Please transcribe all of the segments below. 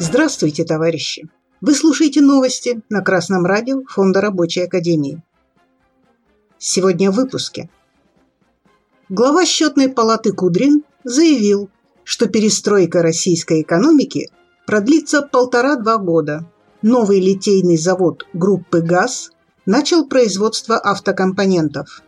Здравствуйте, товарищи! Вы слушаете новости на Красном радио Фонда Рабочей Академии. Сегодня в выпуске. Глава счетной палаты Кудрин заявил, что перестройка российской экономики продлится полтора-два года. Новый литейный завод группы «ГАЗ» начал производство автокомпонентов.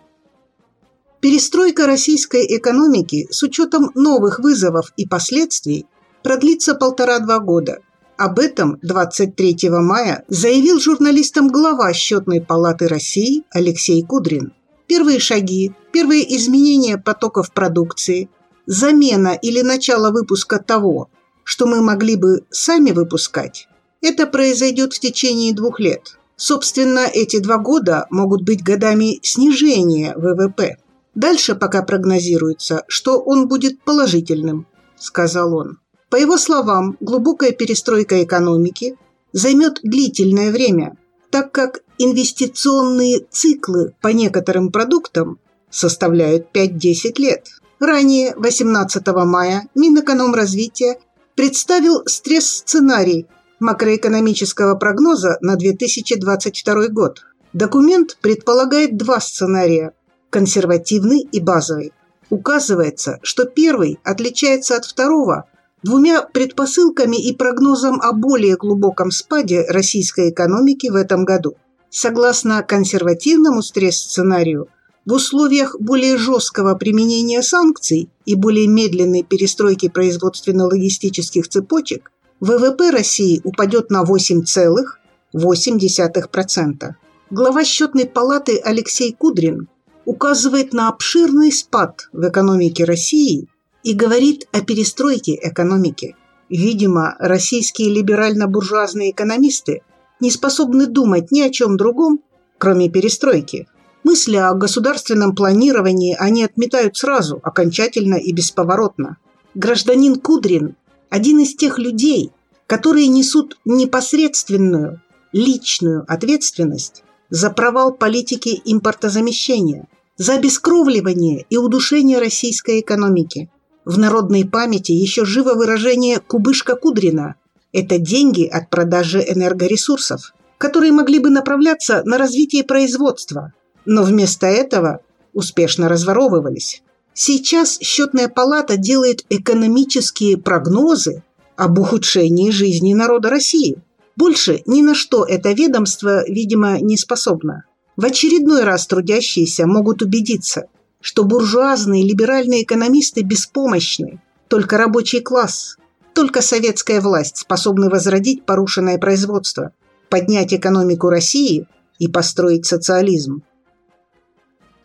Перестройка российской экономики с учетом новых вызовов и последствий продлится полтора-два года. Об этом 23 мая заявил журналистам глава Счетной палаты России Алексей Кудрин. Первые шаги, первые изменения потоков продукции, замена или начало выпуска того, что мы могли бы сами выпускать, это произойдет в течение двух лет – Собственно, эти два года могут быть годами снижения ВВП. Дальше пока прогнозируется, что он будет положительным, сказал он. По его словам, глубокая перестройка экономики займет длительное время, так как инвестиционные циклы по некоторым продуктам составляют 5-10 лет. Ранее, 18 мая, Минэкономразвития представил стресс-сценарий макроэкономического прогноза на 2022 год. Документ предполагает два сценария – консервативный и базовый. Указывается, что первый отличается от второго двумя предпосылками и прогнозом о более глубоком спаде российской экономики в этом году. Согласно консервативному стресс-сценарию, в условиях более жесткого применения санкций и более медленной перестройки производственно-логистических цепочек ВВП России упадет на 8,8%. Глава счетной палаты Алексей Кудрин указывает на обширный спад в экономике России и говорит о перестройке экономики. Видимо, российские либерально-буржуазные экономисты не способны думать ни о чем другом, кроме перестройки. Мысли о государственном планировании они отметают сразу, окончательно и бесповоротно. Гражданин Кудрин один из тех людей, которые несут непосредственную, личную ответственность за провал политики импортозамещения, за обескровливание и удушение российской экономики. В народной памяти еще живо выражение «кубышка Кудрина» – это деньги от продажи энергоресурсов, которые могли бы направляться на развитие производства, но вместо этого успешно разворовывались. Сейчас счетная палата делает экономические прогнозы об ухудшении жизни народа России. Больше ни на что это ведомство, видимо, не способно. В очередной раз трудящиеся могут убедиться, что буржуазные либеральные экономисты беспомощны. Только рабочий класс, только советская власть способны возродить порушенное производство, поднять экономику России и построить социализм.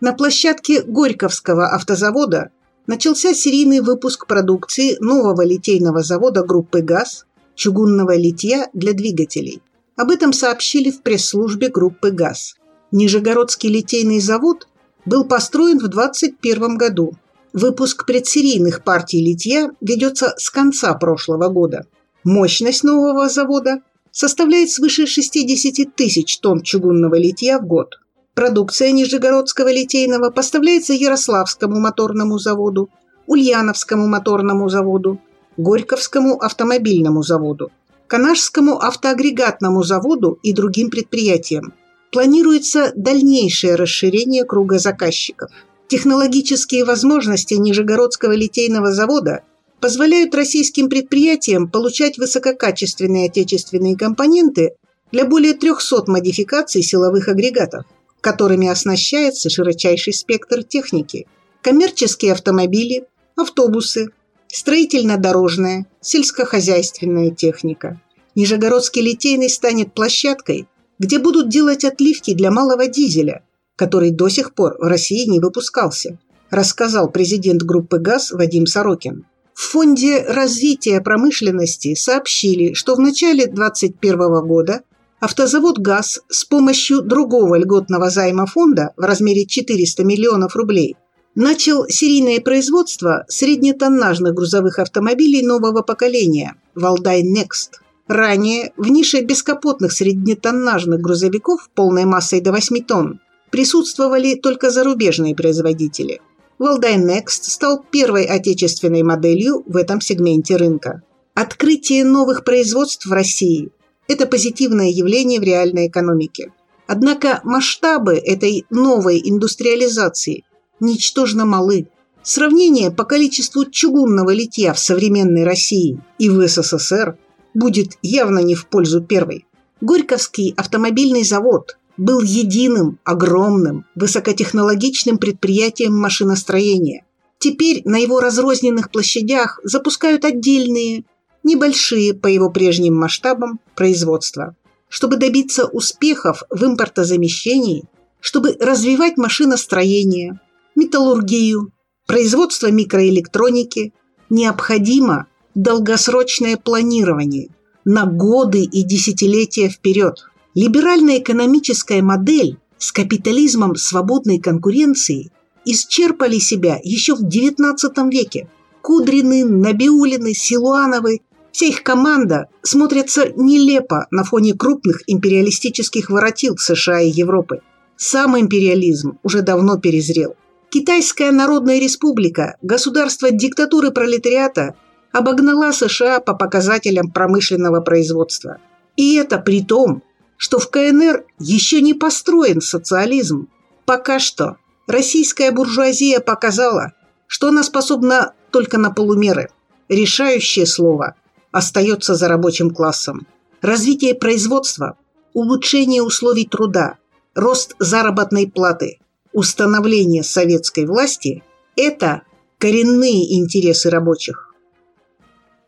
На площадке Горьковского автозавода начался серийный выпуск продукции нового литейного завода группы «ГАЗ» чугунного литья для двигателей. Об этом сообщили в пресс-службе группы «ГАЗ». Нижегородский литейный завод был построен в 2021 году. Выпуск предсерийных партий литья ведется с конца прошлого года. Мощность нового завода составляет свыше 60 тысяч тонн чугунного литья в год. Продукция Нижегородского литейного поставляется Ярославскому моторному заводу, Ульяновскому моторному заводу, Горьковскому автомобильному заводу, Канашскому автоагрегатному заводу и другим предприятиям. Планируется дальнейшее расширение круга заказчиков. Технологические возможности Нижегородского литейного завода позволяют российским предприятиям получать высококачественные отечественные компоненты для более 300 модификаций силовых агрегатов которыми оснащается широчайший спектр техники. Коммерческие автомобили, автобусы, строительно-дорожная, сельскохозяйственная техника. Нижегородский литейный станет площадкой, где будут делать отливки для малого дизеля, который до сих пор в России не выпускался, рассказал президент группы ГАЗ Вадим Сорокин. В Фонде развития промышленности сообщили, что в начале 2021 года Автозавод «ГАЗ» с помощью другого льготного займа фонда в размере 400 миллионов рублей начал серийное производство среднетоннажных грузовых автомобилей нового поколения «Валдай Next». Ранее в нише бескапотных среднетоннажных грузовиков полной массой до 8 тонн присутствовали только зарубежные производители. Валдай Next стал первой отечественной моделью в этом сегменте рынка. Открытие новых производств в России – это позитивное явление в реальной экономике. Однако масштабы этой новой индустриализации ничтожно малы. Сравнение по количеству чугунного литья в современной России и в СССР будет явно не в пользу первой. Горьковский автомобильный завод был единым, огромным, высокотехнологичным предприятием машиностроения. Теперь на его разрозненных площадях запускают отдельные, небольшие по его прежним масштабам производства. Чтобы добиться успехов в импортозамещении, чтобы развивать машиностроение, металлургию, производство микроэлектроники, необходимо долгосрочное планирование на годы и десятилетия вперед. Либеральная экономическая модель с капитализмом свободной конкуренции исчерпали себя еще в XIX веке. Кудрины, Набиулины, Силуановы Вся их команда смотрится нелепо на фоне крупных империалистических воротил США и Европы. Сам империализм уже давно перезрел. Китайская Народная Республика, государство диктатуры пролетариата, обогнала США по показателям промышленного производства. И это при том, что в КНР еще не построен социализм. Пока что российская буржуазия показала, что она способна только на полумеры. Решающее слово – остается за рабочим классом. Развитие производства, улучшение условий труда, рост заработной платы, установление советской власти – это коренные интересы рабочих.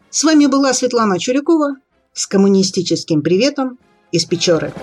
С вами была Светлана Чурякова с коммунистическим приветом из Печоры.